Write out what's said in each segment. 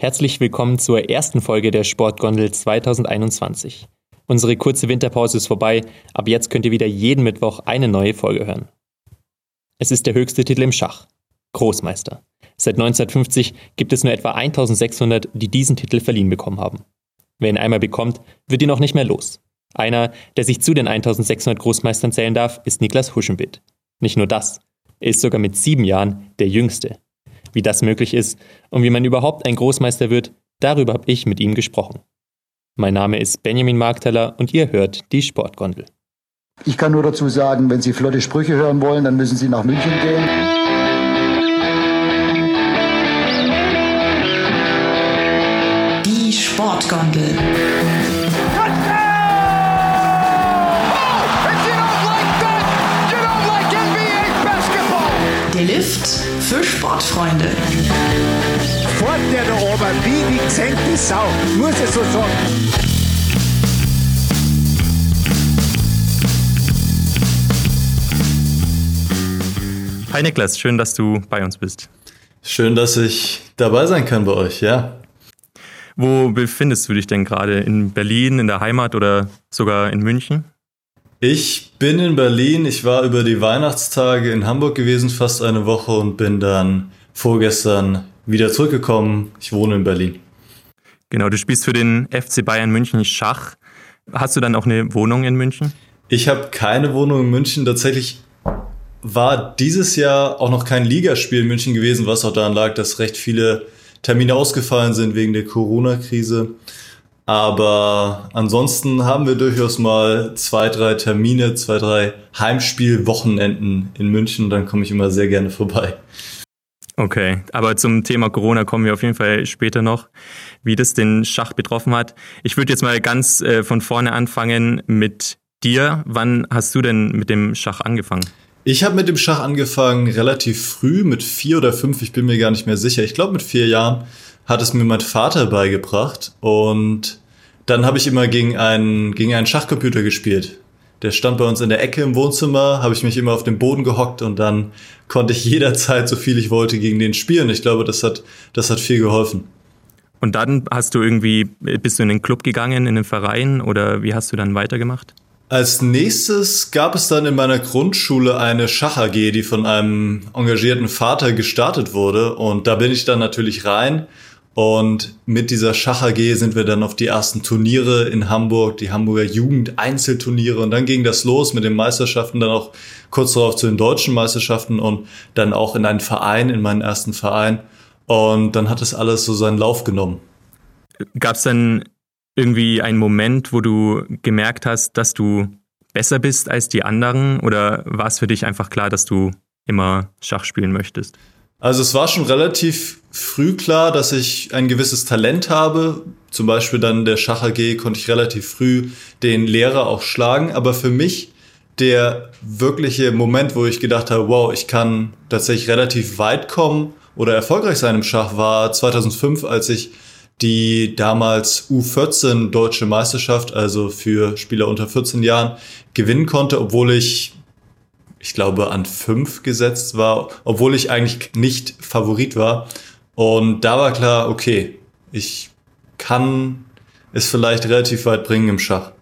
Herzlich willkommen zur ersten Folge der Sportgondel 2021. Unsere kurze Winterpause ist vorbei, ab jetzt könnt ihr wieder jeden Mittwoch eine neue Folge hören. Es ist der höchste Titel im Schach, Großmeister. Seit 1950 gibt es nur etwa 1600, die diesen Titel verliehen bekommen haben. Wer ihn einmal bekommt, wird ihn auch nicht mehr los. Einer, der sich zu den 1600 Großmeistern zählen darf, ist Niklas Huschenbitt. Nicht nur das, er ist sogar mit sieben Jahren der Jüngste. Wie das möglich ist und wie man überhaupt ein Großmeister wird, darüber habe ich mit ihm gesprochen. Mein Name ist Benjamin Markteller und ihr hört die Sportgondel. Ich kann nur dazu sagen, wenn Sie flotte Sprüche hören wollen, dann müssen Sie nach München gehen. Die Sportgondel. Der Lift für Sportfreunde. Fort der da oben, wie die gesenkte Sau, muss ich so sagen. Hi Niklas, schön, dass du bei uns bist. Schön, dass ich dabei sein kann bei euch, ja. Wo befindest du dich denn gerade? In Berlin, in der Heimat oder sogar in München? Ich bin in Berlin. Ich war über die Weihnachtstage in Hamburg gewesen, fast eine Woche und bin dann vorgestern wieder zurückgekommen. Ich wohne in Berlin. Genau, du spielst für den FC Bayern München Schach. Hast du dann auch eine Wohnung in München? Ich habe keine Wohnung in München. Tatsächlich war dieses Jahr auch noch kein Ligaspiel in München gewesen, was auch daran lag, dass recht viele Termine ausgefallen sind wegen der Corona-Krise. Aber ansonsten haben wir durchaus mal zwei, drei Termine, zwei, drei Heimspielwochenenden in München. Dann komme ich immer sehr gerne vorbei. Okay, aber zum Thema Corona kommen wir auf jeden Fall später noch, wie das den Schach betroffen hat. Ich würde jetzt mal ganz äh, von vorne anfangen mit dir. Wann hast du denn mit dem Schach angefangen? Ich habe mit dem Schach angefangen relativ früh, mit vier oder fünf, ich bin mir gar nicht mehr sicher. Ich glaube mit vier Jahren hat es mir mein Vater beigebracht und dann habe ich immer gegen einen, gegen einen Schachcomputer gespielt. Der stand bei uns in der Ecke im Wohnzimmer, habe ich mich immer auf den Boden gehockt und dann konnte ich jederzeit, so viel ich wollte, gegen den spielen. Ich glaube, das hat, das hat viel geholfen. Und dann hast du irgendwie, bist du in den Club gegangen, in den Verein oder wie hast du dann weitergemacht? Als nächstes gab es dann in meiner Grundschule eine Schach AG, die von einem engagierten Vater gestartet wurde. Und da bin ich dann natürlich rein. Und mit dieser Schach AG sind wir dann auf die ersten Turniere in Hamburg, die Hamburger Jugend Einzelturniere. Und dann ging das los mit den Meisterschaften, dann auch kurz darauf zu den deutschen Meisterschaften und dann auch in einen Verein, in meinen ersten Verein. Und dann hat es alles so seinen Lauf genommen. Gab es denn irgendwie ein Moment, wo du gemerkt hast, dass du besser bist als die anderen? Oder war es für dich einfach klar, dass du immer Schach spielen möchtest? Also es war schon relativ früh klar, dass ich ein gewisses Talent habe. Zum Beispiel dann der Schach AG konnte ich relativ früh den Lehrer auch schlagen. Aber für mich der wirkliche Moment, wo ich gedacht habe, wow, ich kann tatsächlich relativ weit kommen oder erfolgreich sein im Schach, war 2005, als ich die damals U14 deutsche Meisterschaft, also für Spieler unter 14 Jahren, gewinnen konnte, obwohl ich, ich glaube, an fünf gesetzt war, obwohl ich eigentlich nicht Favorit war. Und da war klar, okay, ich kann es vielleicht relativ weit bringen im Schach.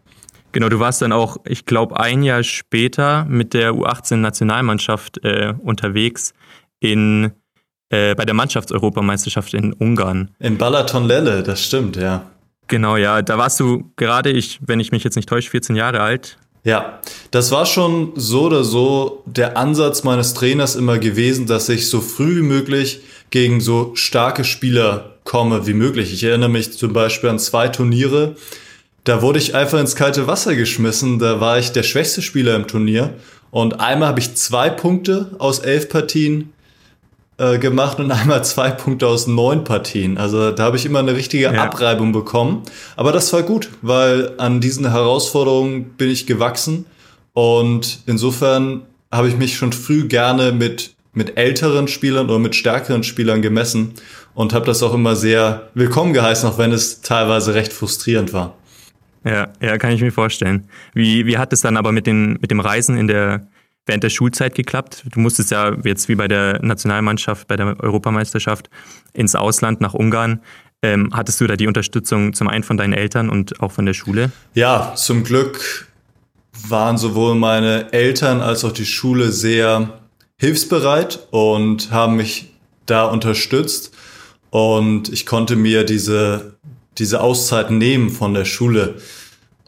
Genau, du warst dann auch, ich glaube, ein Jahr später mit der U18-Nationalmannschaft äh, unterwegs in äh, bei der Mannschaftseuropameisterschaft in Ungarn. In Balaton-Lelle, das stimmt, ja. Genau, ja. Da warst du gerade, ich, wenn ich mich jetzt nicht täusche, 14 Jahre alt. Ja, das war schon so oder so der Ansatz meines Trainers immer gewesen, dass ich so früh wie möglich gegen so starke Spieler komme wie möglich. Ich erinnere mich zum Beispiel an zwei Turniere. Da wurde ich einfach ins kalte Wasser geschmissen. Da war ich der schwächste Spieler im Turnier. Und einmal habe ich zwei Punkte aus elf Partien äh, gemacht und einmal zwei Punkte aus neun Partien. Also da habe ich immer eine richtige ja. Abreibung bekommen. Aber das war gut, weil an diesen Herausforderungen bin ich gewachsen. Und insofern habe ich mich schon früh gerne mit, mit älteren Spielern oder mit stärkeren Spielern gemessen und habe das auch immer sehr willkommen geheißen, auch wenn es teilweise recht frustrierend war. Ja, ja, kann ich mir vorstellen. Wie, wie hat es dann aber mit, den, mit dem Reisen in der, während der Schulzeit geklappt. Du musstest ja jetzt wie bei der Nationalmannschaft, bei der Europameisterschaft ins Ausland nach Ungarn. Ähm, hattest du da die Unterstützung zum einen von deinen Eltern und auch von der Schule? Ja, zum Glück waren sowohl meine Eltern als auch die Schule sehr hilfsbereit und haben mich da unterstützt. Und ich konnte mir diese, diese Auszeit nehmen von der Schule.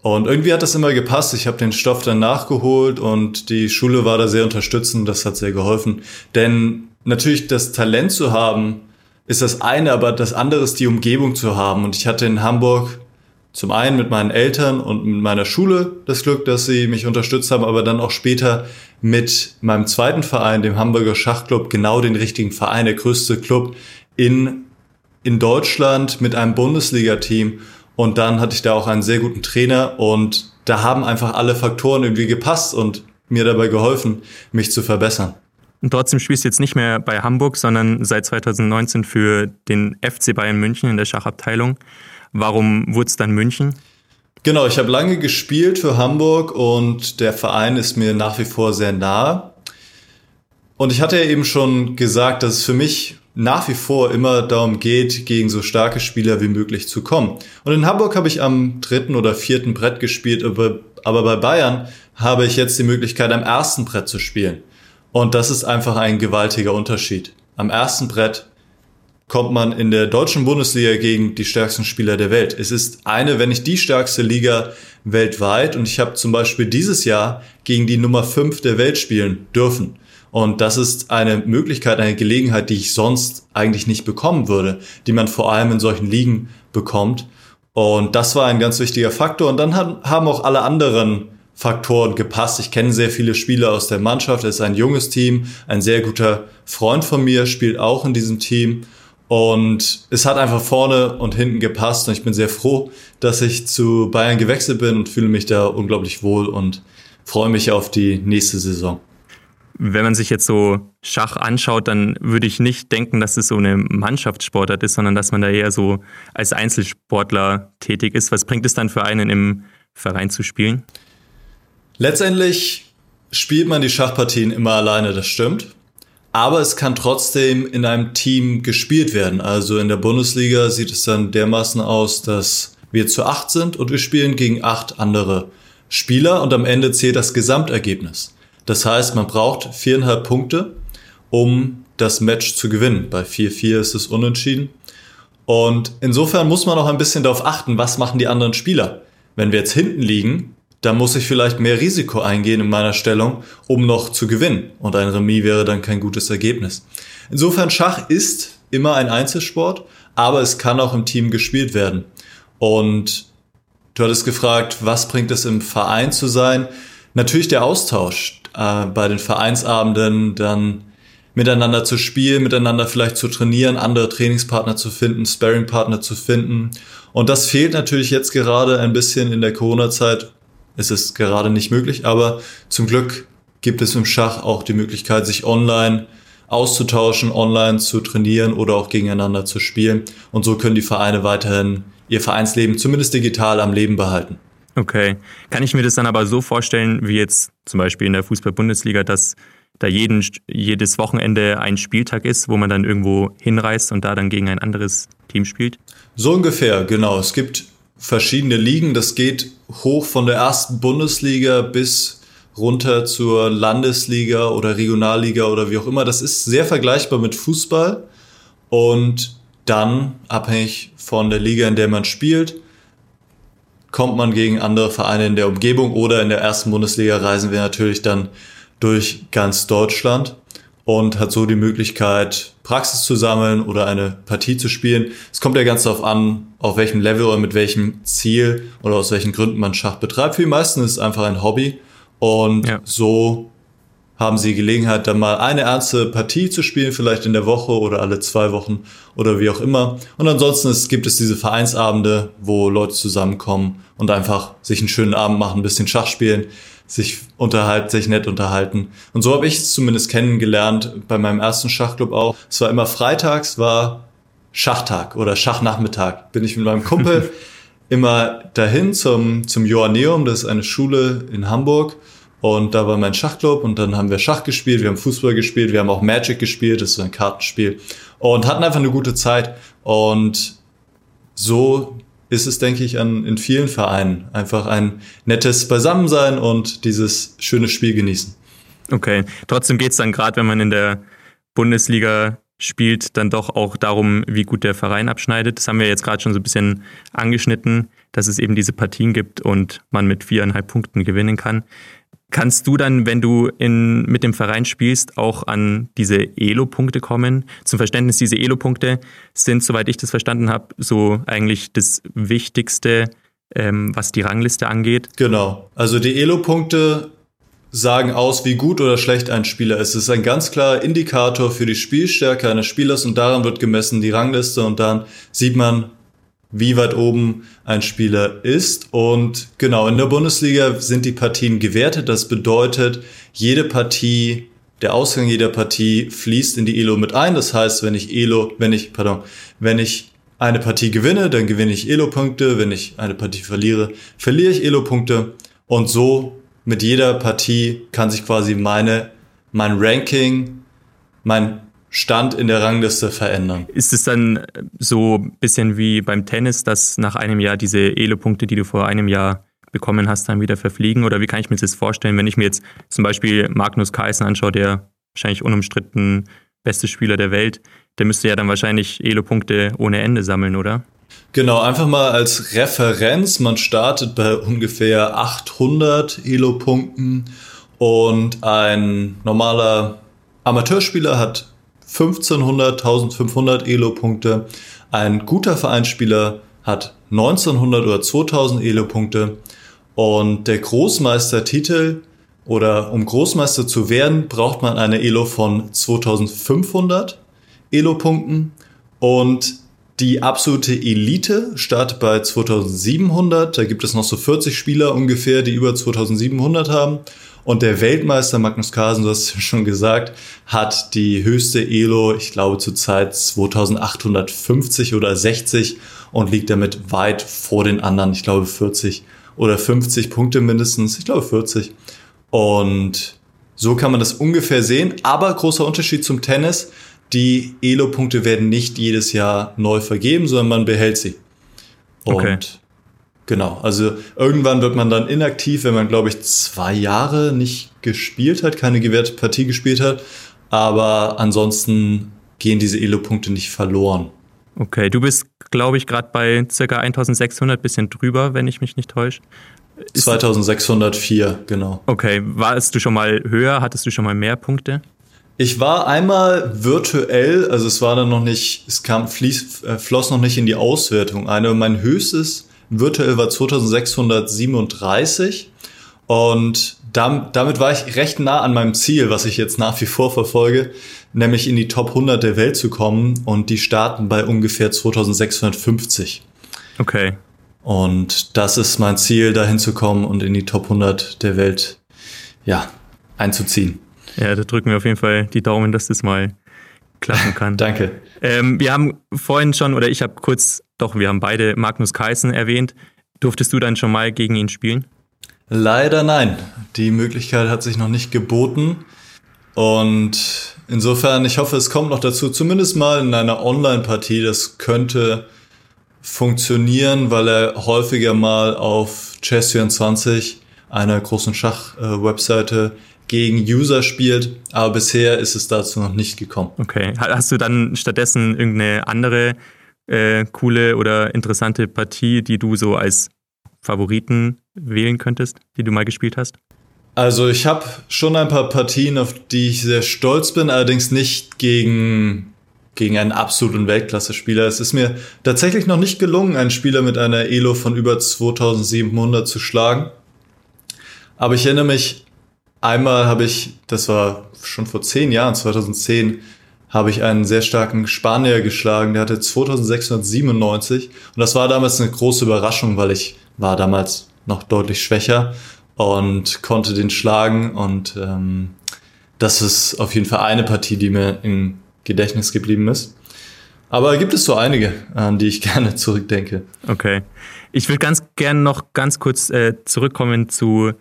Und irgendwie hat das immer gepasst. Ich habe den Stoff dann nachgeholt und die Schule war da sehr unterstützend. Das hat sehr geholfen. Denn natürlich das Talent zu haben, ist das eine, aber das andere ist die Umgebung zu haben. Und ich hatte in Hamburg zum einen mit meinen Eltern und mit meiner Schule das Glück, dass sie mich unterstützt haben, aber dann auch später mit meinem zweiten Verein, dem Hamburger Schachclub, genau den richtigen Verein, der größte Club in, in Deutschland mit einem Bundesliga-Team. Und dann hatte ich da auch einen sehr guten Trainer und da haben einfach alle Faktoren irgendwie gepasst und mir dabei geholfen, mich zu verbessern. Und trotzdem spielst du jetzt nicht mehr bei Hamburg, sondern seit 2019 für den FC Bayern München in der Schachabteilung. Warum wurde es dann München? Genau, ich habe lange gespielt für Hamburg und der Verein ist mir nach wie vor sehr nah. Und ich hatte ja eben schon gesagt, dass es für mich nach wie vor immer darum geht, gegen so starke Spieler wie möglich zu kommen. Und in Hamburg habe ich am dritten oder vierten Brett gespielt, aber, aber bei Bayern habe ich jetzt die Möglichkeit, am ersten Brett zu spielen. Und das ist einfach ein gewaltiger Unterschied. Am ersten Brett kommt man in der deutschen Bundesliga gegen die stärksten Spieler der Welt. Es ist eine, wenn nicht die stärkste Liga weltweit. Und ich habe zum Beispiel dieses Jahr gegen die Nummer 5 der Welt spielen dürfen. Und das ist eine Möglichkeit, eine Gelegenheit, die ich sonst eigentlich nicht bekommen würde, die man vor allem in solchen Ligen bekommt. Und das war ein ganz wichtiger Faktor. Und dann haben auch alle anderen Faktoren gepasst. Ich kenne sehr viele Spieler aus der Mannschaft. Es ist ein junges Team. Ein sehr guter Freund von mir spielt auch in diesem Team. Und es hat einfach vorne und hinten gepasst. Und ich bin sehr froh, dass ich zu Bayern gewechselt bin und fühle mich da unglaublich wohl und freue mich auf die nächste Saison. Wenn man sich jetzt so Schach anschaut, dann würde ich nicht denken, dass es so eine Mannschaftssportart ist, sondern dass man da eher so als Einzelsportler tätig ist. Was bringt es dann für einen im Verein zu spielen? Letztendlich spielt man die Schachpartien immer alleine, das stimmt. Aber es kann trotzdem in einem Team gespielt werden. Also in der Bundesliga sieht es dann dermaßen aus, dass wir zu acht sind und wir spielen gegen acht andere Spieler und am Ende zählt das Gesamtergebnis. Das heißt, man braucht viereinhalb Punkte, um das Match zu gewinnen. Bei 4-4 ist es unentschieden. Und insofern muss man auch ein bisschen darauf achten, was machen die anderen Spieler. Wenn wir jetzt hinten liegen, da muss ich vielleicht mehr Risiko eingehen in meiner Stellung, um noch zu gewinnen. Und ein Remis wäre dann kein gutes Ergebnis. Insofern Schach ist immer ein Einzelsport, aber es kann auch im Team gespielt werden. Und du hattest gefragt, was bringt es im Verein zu sein? Natürlich der Austausch äh, bei den Vereinsabenden, dann miteinander zu spielen, miteinander vielleicht zu trainieren, andere Trainingspartner zu finden, Sparringpartner zu finden. Und das fehlt natürlich jetzt gerade ein bisschen in der Corona-Zeit, es ist gerade nicht möglich, aber zum Glück gibt es im Schach auch die Möglichkeit, sich online auszutauschen, online zu trainieren oder auch gegeneinander zu spielen. Und so können die Vereine weiterhin ihr Vereinsleben zumindest digital am Leben behalten. Okay. Kann ich mir das dann aber so vorstellen, wie jetzt zum Beispiel in der Fußball-Bundesliga, dass da jeden, jedes Wochenende ein Spieltag ist, wo man dann irgendwo hinreist und da dann gegen ein anderes Team spielt? So ungefähr, genau. Es gibt verschiedene Ligen. Das geht hoch von der ersten Bundesliga bis runter zur Landesliga oder Regionalliga oder wie auch immer. Das ist sehr vergleichbar mit Fußball und dann, abhängig von der Liga, in der man spielt, kommt man gegen andere Vereine in der Umgebung oder in der ersten Bundesliga reisen wir natürlich dann durch ganz Deutschland und hat so die Möglichkeit, Praxis zu sammeln oder eine Partie zu spielen. Es kommt ja ganz darauf an, auf welchem Level oder mit welchem Ziel oder aus welchen Gründen man Schach betreibt. Für die meisten ist es einfach ein Hobby und ja. so haben sie Gelegenheit, dann mal eine ernste Partie zu spielen, vielleicht in der Woche oder alle zwei Wochen oder wie auch immer. Und ansonsten ist, gibt es diese Vereinsabende, wo Leute zusammenkommen und einfach sich einen schönen Abend machen, ein bisschen Schach spielen, sich unterhalten, sich nett unterhalten. Und so habe ich es zumindest kennengelernt bei meinem ersten Schachclub auch. Es war immer freitags, war Schachtag oder Schachnachmittag. Bin ich mit meinem Kumpel immer dahin zum, zum Joanneum, das ist eine Schule in Hamburg. Und da war mein Schachclub und dann haben wir Schach gespielt, wir haben Fußball gespielt, wir haben auch Magic gespielt, das ist so ein Kartenspiel und hatten einfach eine gute Zeit. Und so ist es, denke ich, an, in vielen Vereinen. Einfach ein nettes Beisammensein und dieses schöne Spiel genießen. Okay, trotzdem geht es dann gerade, wenn man in der Bundesliga spielt, dann doch auch darum, wie gut der Verein abschneidet. Das haben wir jetzt gerade schon so ein bisschen angeschnitten, dass es eben diese Partien gibt und man mit viereinhalb Punkten gewinnen kann. Kannst du dann, wenn du in, mit dem Verein spielst, auch an diese Elo-Punkte kommen? Zum Verständnis, diese Elo-Punkte sind, soweit ich das verstanden habe, so eigentlich das Wichtigste, ähm, was die Rangliste angeht. Genau. Also die Elo-Punkte sagen aus, wie gut oder schlecht ein Spieler ist. Es ist ein ganz klarer Indikator für die Spielstärke eines Spielers und daran wird gemessen die Rangliste und dann sieht man, wie weit oben ein Spieler ist. Und genau, in der Bundesliga sind die Partien gewertet. Das bedeutet, jede Partie, der Ausgang jeder Partie fließt in die Elo mit ein. Das heißt, wenn ich Elo, wenn ich, pardon, wenn ich eine Partie gewinne, dann gewinne ich Elo-Punkte. Wenn ich eine Partie verliere, verliere ich Elo-Punkte. Und so mit jeder Partie kann sich quasi meine, mein Ranking, mein Stand in der Rangliste verändern. Ist es dann so ein bisschen wie beim Tennis, dass nach einem Jahr diese Elo-Punkte, die du vor einem Jahr bekommen hast, dann wieder verfliegen? Oder wie kann ich mir das vorstellen, wenn ich mir jetzt zum Beispiel Magnus Carlsen anschaue, der wahrscheinlich unumstritten beste Spieler der Welt, der müsste ja dann wahrscheinlich Elo-Punkte ohne Ende sammeln, oder? Genau, einfach mal als Referenz. Man startet bei ungefähr 800 Elo-Punkten und ein normaler Amateurspieler hat 1500, 1500 Elo-Punkte. Ein guter Vereinsspieler hat 1900 oder 2000 Elo-Punkte. Und der Großmeistertitel oder um Großmeister zu werden, braucht man eine Elo von 2500 Elo-Punkten. Und die absolute Elite startet bei 2700. Da gibt es noch so 40 Spieler ungefähr, die über 2700 haben. Und der Weltmeister Magnus Carlsen, du hast ja schon gesagt, hat die höchste Elo, ich glaube zurzeit 2850 oder 60 und liegt damit weit vor den anderen. Ich glaube 40 oder 50 Punkte mindestens. Ich glaube 40. Und so kann man das ungefähr sehen. Aber großer Unterschied zum Tennis. Die Elo-Punkte werden nicht jedes Jahr neu vergeben, sondern man behält sie. Und okay. Genau, also irgendwann wird man dann inaktiv, wenn man, glaube ich, zwei Jahre nicht gespielt hat, keine gewährte Partie gespielt hat. Aber ansonsten gehen diese Elo-Punkte nicht verloren. Okay, du bist, glaube ich, gerade bei ca. 1600, bisschen drüber, wenn ich mich nicht täusche. 2604, genau. Okay, warst du schon mal höher? Hattest du schon mal mehr Punkte? Ich war einmal virtuell, also es war dann noch nicht, es kam, fließ, äh, floss noch nicht in die Auswertung. Eine, mein höchstes virtuell war 2637 und damit war ich recht nah an meinem Ziel, was ich jetzt nach wie vor verfolge, nämlich in die Top 100 der Welt zu kommen und die starten bei ungefähr 2650. Okay. Und das ist mein Ziel, dahin zu kommen und in die Top 100 der Welt, ja, einzuziehen. Ja, da drücken wir auf jeden Fall die Daumen, dass das mal klappen kann. Danke. Ähm, wir haben vorhin schon, oder ich habe kurz doch, wir haben beide Magnus Carlsen erwähnt. Durftest du dann schon mal gegen ihn spielen? Leider nein. Die Möglichkeit hat sich noch nicht geboten. Und insofern, ich hoffe, es kommt noch dazu, zumindest mal in einer Online-Partie. Das könnte funktionieren, weil er häufiger mal auf Chess24, einer großen Schach-Webseite, gegen User spielt. Aber bisher ist es dazu noch nicht gekommen. Okay. Hast du dann stattdessen irgendeine andere äh, coole oder interessante Partie, die du so als Favoriten wählen könntest, die du mal gespielt hast? Also ich habe schon ein paar Partien, auf die ich sehr stolz bin, allerdings nicht gegen, gegen einen absoluten Weltklasse-Spieler. Es ist mir tatsächlich noch nicht gelungen, einen Spieler mit einer Elo von über 2700 zu schlagen. Aber ich erinnere mich, einmal habe ich, das war schon vor zehn Jahren, 2010, habe ich einen sehr starken Spanier geschlagen, der hatte 2697 und das war damals eine große Überraschung, weil ich war damals noch deutlich schwächer und konnte den schlagen und ähm, das ist auf jeden Fall eine Partie, die mir im Gedächtnis geblieben ist. Aber gibt es so einige, an die ich gerne zurückdenke. Okay. Ich würde ganz gerne noch ganz kurz äh, zurückkommen zu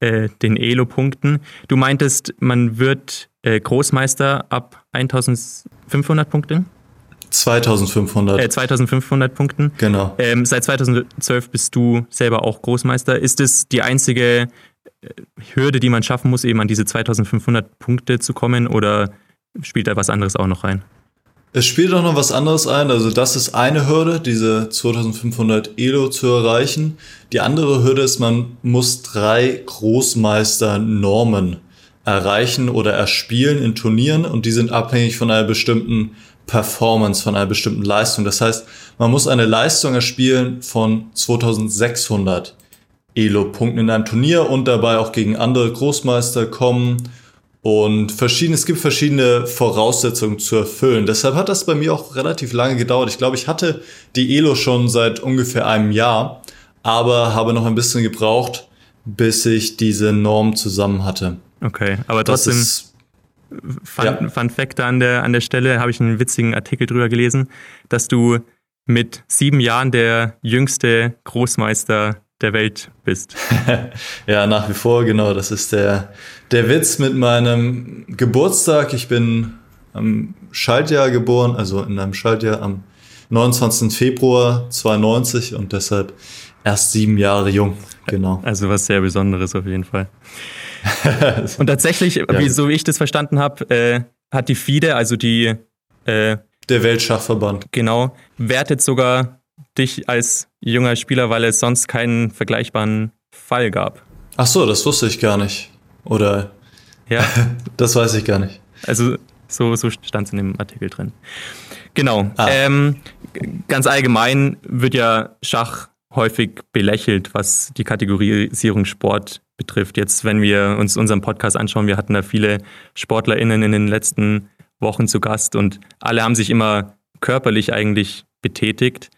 äh, den Elo-Punkten. Du meintest, man wird äh, Großmeister ab 1500 Punkten? 2500. Äh, 2500 Punkten. Genau. Ähm, seit 2012 bist du selber auch Großmeister. Ist es die einzige äh, Hürde, die man schaffen muss, eben an diese 2500 Punkte zu kommen oder spielt da was anderes auch noch rein? Es spielt auch noch was anderes ein. Also das ist eine Hürde, diese 2500 Elo zu erreichen. Die andere Hürde ist, man muss drei Großmeister-Normen erreichen oder erspielen in Turnieren und die sind abhängig von einer bestimmten Performance, von einer bestimmten Leistung. Das heißt, man muss eine Leistung erspielen von 2600 Elo-Punkten in einem Turnier und dabei auch gegen andere Großmeister kommen und verschiedene, es gibt verschiedene Voraussetzungen zu erfüllen. Deshalb hat das bei mir auch relativ lange gedauert. Ich glaube, ich hatte die Elo schon seit ungefähr einem Jahr, aber habe noch ein bisschen gebraucht, bis ich diese Norm zusammen hatte. Okay, aber trotzdem, Fun, ja. Fun Fact an der, an der Stelle, habe ich einen witzigen Artikel drüber gelesen, dass du mit sieben Jahren der jüngste Großmeister der Welt bist. ja, nach wie vor, genau. Das ist der, der Witz mit meinem Geburtstag. Ich bin am Schaltjahr geboren, also in einem Schaltjahr am 29. Februar 92 und deshalb erst sieben Jahre jung. Genau. Also was sehr Besonderes auf jeden Fall. und tatsächlich, ja. wie, so wie ich das verstanden habe, äh, hat die FIDE, also die äh, der Weltschachverband. Genau, wertet sogar dich als junger Spieler, weil es sonst keinen vergleichbaren Fall gab. Ach so, das wusste ich gar nicht. Oder? Ja. das weiß ich gar nicht. Also so, so stand es in dem Artikel drin. Genau. Ah. Ähm, ganz allgemein wird ja Schach häufig belächelt, was die Kategorisierung Sport betrifft. Jetzt, wenn wir uns unseren Podcast anschauen, wir hatten da viele SportlerInnen in den letzten Wochen zu Gast und alle haben sich immer körperlich eigentlich betätigt.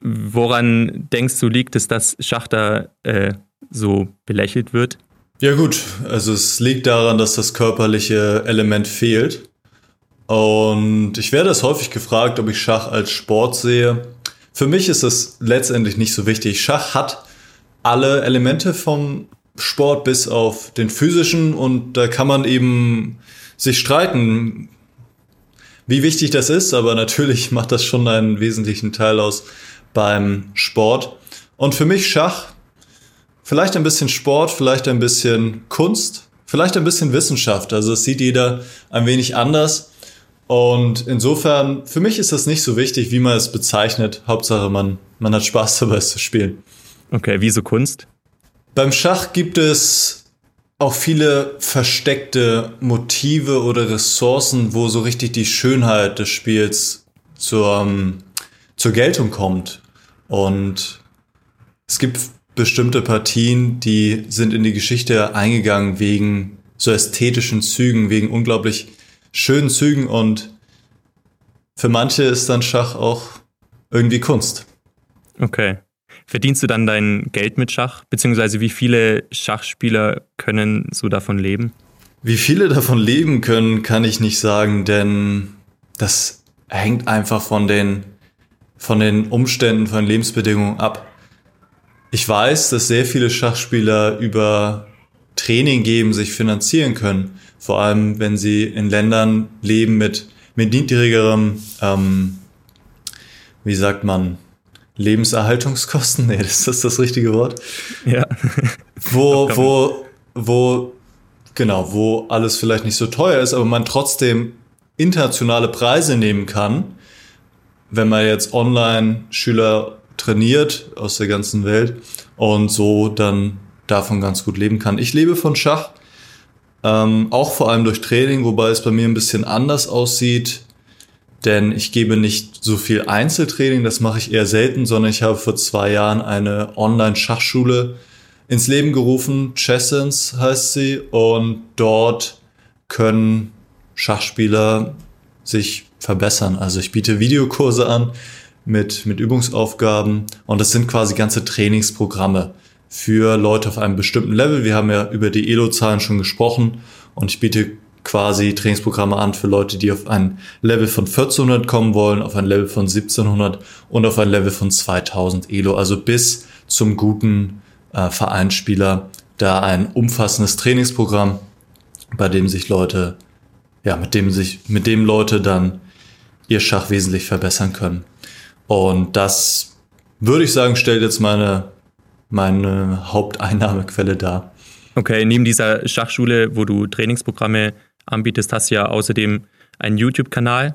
Woran denkst du, liegt es, dass Schachter äh, so belächelt wird? Ja gut, also es liegt daran, dass das körperliche Element fehlt. Und ich werde es häufig gefragt, ob ich Schach als Sport sehe. Für mich ist es letztendlich nicht so wichtig. Schach hat alle Elemente vom Sport bis auf den physischen und da kann man eben sich streiten, wie wichtig das ist, aber natürlich macht das schon einen wesentlichen Teil aus, beim Sport. Und für mich Schach, vielleicht ein bisschen Sport, vielleicht ein bisschen Kunst, vielleicht ein bisschen Wissenschaft. Also es sieht jeder ein wenig anders. Und insofern, für mich ist das nicht so wichtig, wie man es bezeichnet. Hauptsache, man, man hat Spaß dabei, es zu spielen. Okay, wieso Kunst? Beim Schach gibt es auch viele versteckte Motive oder Ressourcen, wo so richtig die Schönheit des Spiels zur, zur Geltung kommt. Und es gibt bestimmte Partien, die sind in die Geschichte eingegangen wegen so ästhetischen Zügen, wegen unglaublich schönen Zügen und für manche ist dann Schach auch irgendwie Kunst. Okay. Verdienst du dann dein Geld mit Schach? Beziehungsweise wie viele Schachspieler können so davon leben? Wie viele davon leben können, kann ich nicht sagen, denn das hängt einfach von den von den Umständen, von den Lebensbedingungen ab. Ich weiß, dass sehr viele Schachspieler über Training geben, sich finanzieren können. Vor allem, wenn sie in Ländern leben mit, mit niedrigerem, ähm, wie sagt man, Lebenserhaltungskosten? Nee, ist das das richtige Wort? Ja. wo, wo, wo, genau, wo alles vielleicht nicht so teuer ist, aber man trotzdem internationale Preise nehmen kann wenn man jetzt online Schüler trainiert aus der ganzen Welt und so dann davon ganz gut leben kann. Ich lebe von Schach, ähm, auch vor allem durch Training, wobei es bei mir ein bisschen anders aussieht, denn ich gebe nicht so viel Einzeltraining, das mache ich eher selten, sondern ich habe vor zwei Jahren eine Online-Schachschule ins Leben gerufen, Chessens heißt sie, und dort können Schachspieler sich verbessern. Also ich biete Videokurse an mit, mit Übungsaufgaben und das sind quasi ganze Trainingsprogramme für Leute auf einem bestimmten Level. Wir haben ja über die Elo-Zahlen schon gesprochen und ich biete quasi Trainingsprogramme an für Leute, die auf ein Level von 1400 kommen wollen, auf ein Level von 1700 und auf ein Level von 2000 Elo, also bis zum guten äh, Vereinsspieler da ein umfassendes Trainingsprogramm, bei dem sich Leute, ja, mit dem sich, mit dem Leute dann ihr Schach wesentlich verbessern können. Und das würde ich sagen, stellt jetzt meine, meine Haupteinnahmequelle dar. Okay, neben dieser Schachschule, wo du Trainingsprogramme anbietest, hast du ja außerdem einen YouTube-Kanal,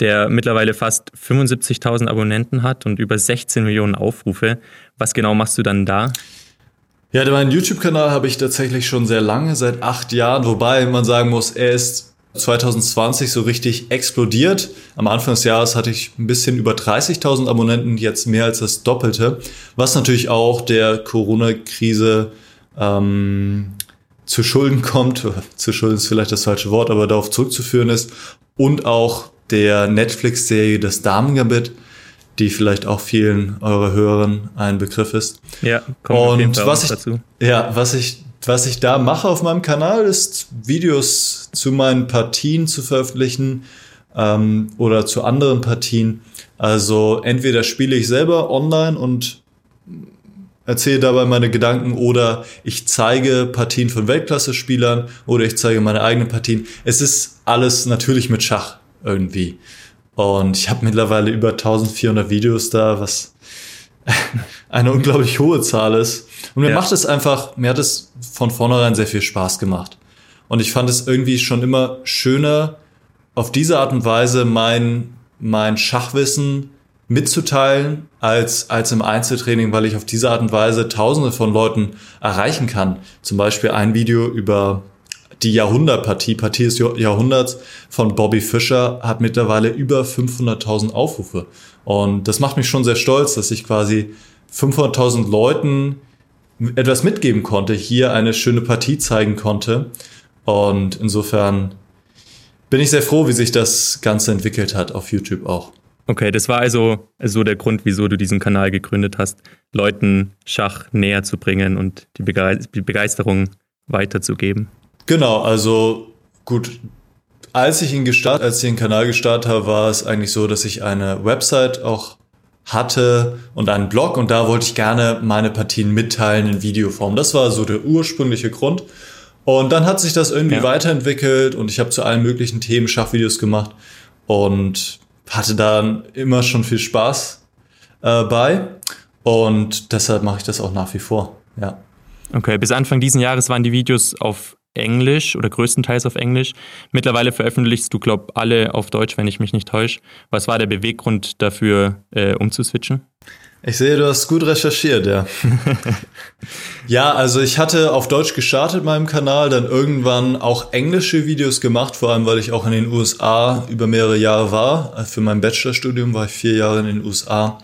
der mittlerweile fast 75.000 Abonnenten hat und über 16 Millionen Aufrufe. Was genau machst du dann da? Ja, meinen YouTube-Kanal habe ich tatsächlich schon sehr lange, seit acht Jahren, wobei man sagen muss, er ist 2020 so richtig explodiert. Am Anfang des Jahres hatte ich ein bisschen über 30.000 Abonnenten, jetzt mehr als das Doppelte, was natürlich auch der Corona-Krise ähm, zu Schulden kommt. Zu Schulden ist vielleicht das falsche Wort, aber darauf zurückzuführen ist. Und auch der Netflix-Serie Das Damengambit, die vielleicht auch vielen eurer Hörern ein Begriff ist. Ja, kommt Und was ich, dazu. Ja, was ich, was ich da mache auf meinem Kanal ist, Videos zu meinen Partien zu veröffentlichen ähm, oder zu anderen Partien. Also entweder spiele ich selber online und erzähle dabei meine Gedanken oder ich zeige Partien von Weltklasse-Spielern oder ich zeige meine eigenen Partien. Es ist alles natürlich mit Schach irgendwie. Und ich habe mittlerweile über 1400 Videos da, was eine unglaublich hohe Zahl ist. Und mir ja. macht es einfach, mir hat es von vornherein sehr viel Spaß gemacht. Und ich fand es irgendwie schon immer schöner, auf diese Art und Weise mein, mein Schachwissen mitzuteilen als, als im Einzeltraining, weil ich auf diese Art und Weise tausende von Leuten erreichen kann. Zum Beispiel ein Video über die Jahrhundertpartie, Partie des Jahrhunderts von Bobby Fischer hat mittlerweile über 500.000 Aufrufe. Und das macht mich schon sehr stolz, dass ich quasi 500.000 Leuten etwas mitgeben konnte, hier eine schöne Partie zeigen konnte. Und insofern bin ich sehr froh, wie sich das Ganze entwickelt hat auf YouTube auch. Okay, das war also so der Grund, wieso du diesen Kanal gegründet hast, Leuten Schach näher zu bringen und die Begeisterung weiterzugeben. Genau, also gut. Als ich ihn gestartet, als ich den Kanal gestartet habe, war es eigentlich so, dass ich eine Website auch hatte und einen Blog und da wollte ich gerne meine Partien mitteilen in Videoform. Das war so der ursprüngliche Grund. Und dann hat sich das irgendwie ja. weiterentwickelt und ich habe zu allen möglichen Themen Schachvideos gemacht und hatte dann immer schon viel Spaß äh, bei. Und deshalb mache ich das auch nach wie vor. Ja. Okay, bis Anfang diesen Jahres waren die Videos auf Englisch oder größtenteils auf Englisch. Mittlerweile veröffentlichst du, glaub, alle auf Deutsch, wenn ich mich nicht täusche. Was war der Beweggrund dafür, äh, umzuswitchen? Ich sehe, du hast gut recherchiert, ja. ja, also ich hatte auf Deutsch gestartet meinem Kanal, dann irgendwann auch englische Videos gemacht, vor allem weil ich auch in den USA über mehrere Jahre war. Für mein Bachelorstudium war ich vier Jahre in den USA.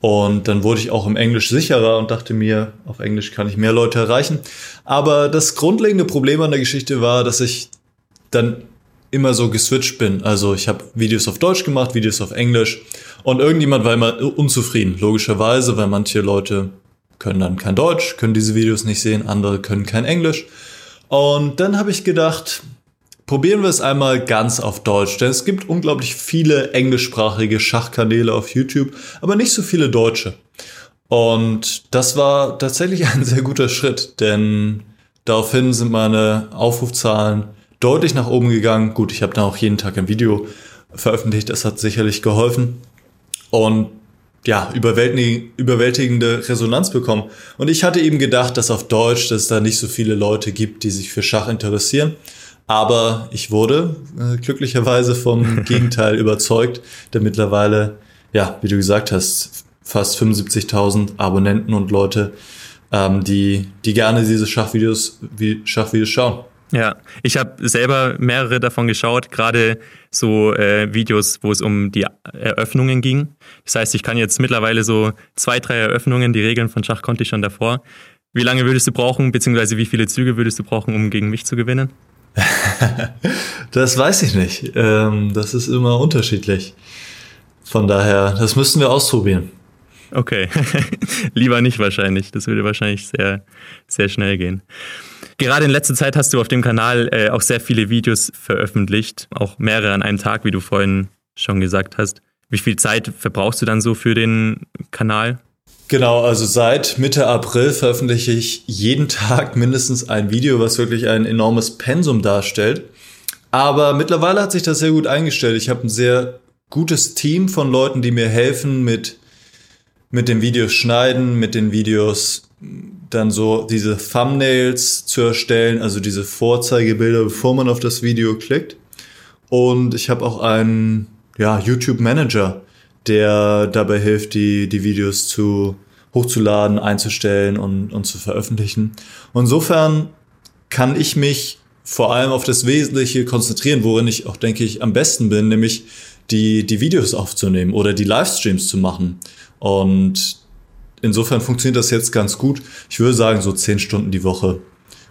Und dann wurde ich auch im Englisch sicherer und dachte mir, auf Englisch kann ich mehr Leute erreichen. Aber das grundlegende Problem an der Geschichte war, dass ich dann immer so geswitcht bin. Also ich habe Videos auf Deutsch gemacht, Videos auf Englisch und irgendjemand war immer unzufrieden, logischerweise, weil manche Leute können dann kein Deutsch, können diese Videos nicht sehen, andere können kein Englisch. Und dann habe ich gedacht, Probieren wir es einmal ganz auf Deutsch, denn es gibt unglaublich viele englischsprachige Schachkanäle auf YouTube, aber nicht so viele deutsche. Und das war tatsächlich ein sehr guter Schritt, denn daraufhin sind meine Aufrufzahlen deutlich nach oben gegangen. Gut, ich habe dann auch jeden Tag ein Video veröffentlicht, das hat sicherlich geholfen. Und ja, überwältigende Resonanz bekommen. Und ich hatte eben gedacht, dass auf Deutsch, dass es da nicht so viele Leute gibt, die sich für Schach interessieren. Aber ich wurde äh, glücklicherweise vom Gegenteil überzeugt, der mittlerweile, ja, wie du gesagt hast, fast 75.000 Abonnenten und Leute, ähm, die, die gerne diese Schachvideos, wie Schachvideos schauen. Ja, ich habe selber mehrere davon geschaut, gerade so äh, Videos, wo es um die Eröffnungen ging. Das heißt, ich kann jetzt mittlerweile so zwei, drei Eröffnungen, die Regeln von Schach konnte ich schon davor. Wie lange würdest du brauchen, beziehungsweise wie viele Züge würdest du brauchen, um gegen mich zu gewinnen? das weiß ich nicht. Ähm, das ist immer unterschiedlich. Von daher, das müssten wir ausprobieren. Okay, lieber nicht wahrscheinlich. Das würde wahrscheinlich sehr, sehr schnell gehen. Gerade in letzter Zeit hast du auf dem Kanal äh, auch sehr viele Videos veröffentlicht, auch mehrere an einem Tag, wie du vorhin schon gesagt hast. Wie viel Zeit verbrauchst du dann so für den Kanal? Genau, also seit Mitte April veröffentliche ich jeden Tag mindestens ein Video, was wirklich ein enormes Pensum darstellt. Aber mittlerweile hat sich das sehr gut eingestellt. Ich habe ein sehr gutes Team von Leuten, die mir helfen mit, mit den Videos schneiden, mit den Videos dann so diese Thumbnails zu erstellen, also diese Vorzeigebilder, bevor man auf das Video klickt. Und ich habe auch einen ja, YouTube-Manager, der dabei hilft, die, die Videos zu hochzuladen, einzustellen und, und zu veröffentlichen. Und insofern kann ich mich vor allem auf das Wesentliche konzentrieren, worin ich auch, denke ich, am besten bin, nämlich die, die Videos aufzunehmen oder die Livestreams zu machen. Und insofern funktioniert das jetzt ganz gut. Ich würde sagen, so zehn Stunden die Woche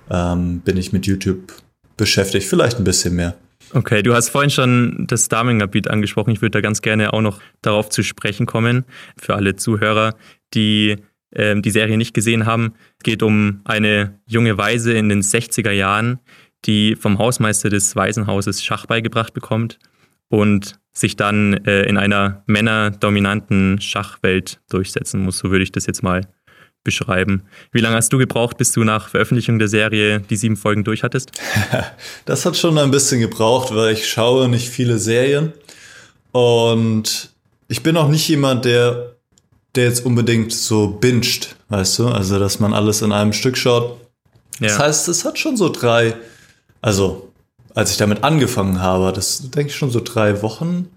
ähm, bin ich mit YouTube beschäftigt, vielleicht ein bisschen mehr. Okay, du hast vorhin schon das Darming-Gebiet angesprochen. Ich würde da ganz gerne auch noch darauf zu sprechen kommen. Für alle Zuhörer, die äh, die Serie nicht gesehen haben. Es geht um eine junge Waise in den 60er Jahren, die vom Hausmeister des Waisenhauses Schach beigebracht bekommt und sich dann äh, in einer männerdominanten Schachwelt durchsetzen muss. So würde ich das jetzt mal beschreiben. Wie lange hast du gebraucht, bis du nach Veröffentlichung der Serie die sieben Folgen durchhattest? Das hat schon ein bisschen gebraucht, weil ich schaue nicht viele Serien und ich bin auch nicht jemand, der, der jetzt unbedingt so binscht, weißt du? Also, dass man alles in einem Stück schaut. Ja. Das heißt, es hat schon so drei, also als ich damit angefangen habe, das denke ich schon so drei Wochen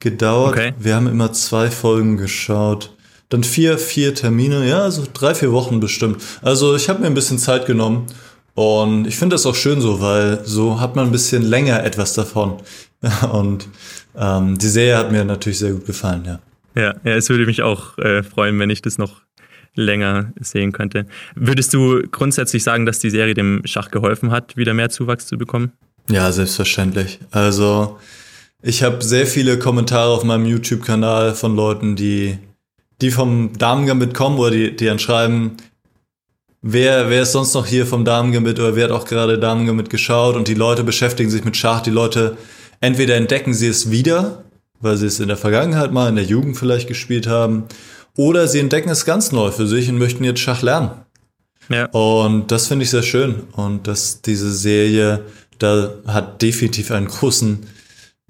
gedauert. Okay. Wir haben immer zwei Folgen geschaut. Dann vier, vier Termine, ja, so drei, vier Wochen bestimmt. Also ich habe mir ein bisschen Zeit genommen und ich finde das auch schön so, weil so hat man ein bisschen länger etwas davon. Und ähm, die Serie hat mir natürlich sehr gut gefallen, ja. Ja, ja es würde mich auch äh, freuen, wenn ich das noch länger sehen könnte. Würdest du grundsätzlich sagen, dass die Serie dem Schach geholfen hat, wieder mehr Zuwachs zu bekommen? Ja, selbstverständlich. Also ich habe sehr viele Kommentare auf meinem YouTube-Kanal von Leuten, die, die vom Damengambit kommen oder die, die dann schreiben, wer, wer ist sonst noch hier vom Damengambit oder wer hat auch gerade Damengambit geschaut und die Leute beschäftigen sich mit Schach. Die Leute entweder entdecken sie es wieder, weil sie es in der Vergangenheit mal in der Jugend vielleicht gespielt haben, oder sie entdecken es ganz neu für sich und möchten jetzt Schach lernen. Ja. Und das finde ich sehr schön. Und dass diese Serie da hat definitiv einen großen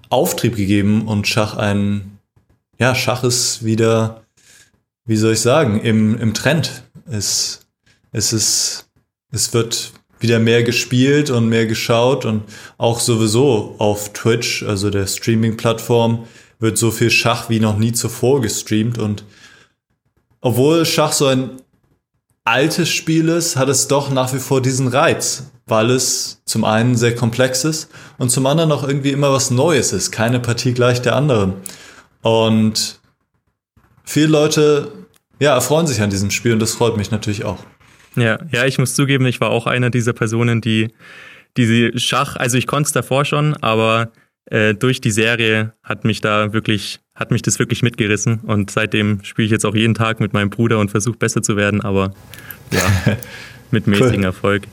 Auftrieb gegeben und Schach ein, ja, Schach ist wieder, wie soll ich sagen, im, im Trend. Es, es ist, es wird wieder mehr gespielt und mehr geschaut und auch sowieso auf Twitch, also der Streaming-Plattform, wird so viel Schach wie noch nie zuvor gestreamt und obwohl Schach so ein altes Spiel ist, hat es doch nach wie vor diesen Reiz weil es zum einen sehr komplex ist und zum anderen auch irgendwie immer was Neues ist. Keine Partie gleich der anderen. Und viele Leute, ja, erfreuen sich an diesem Spiel und das freut mich natürlich auch. Ja, ja, ich muss zugeben, ich war auch einer dieser Personen, die diese Schach, also ich konnte es davor schon, aber äh, durch die Serie hat mich da wirklich, hat mich das wirklich mitgerissen und seitdem spiele ich jetzt auch jeden Tag mit meinem Bruder und versuche besser zu werden, aber ja, mit mäßigem cool. Erfolg.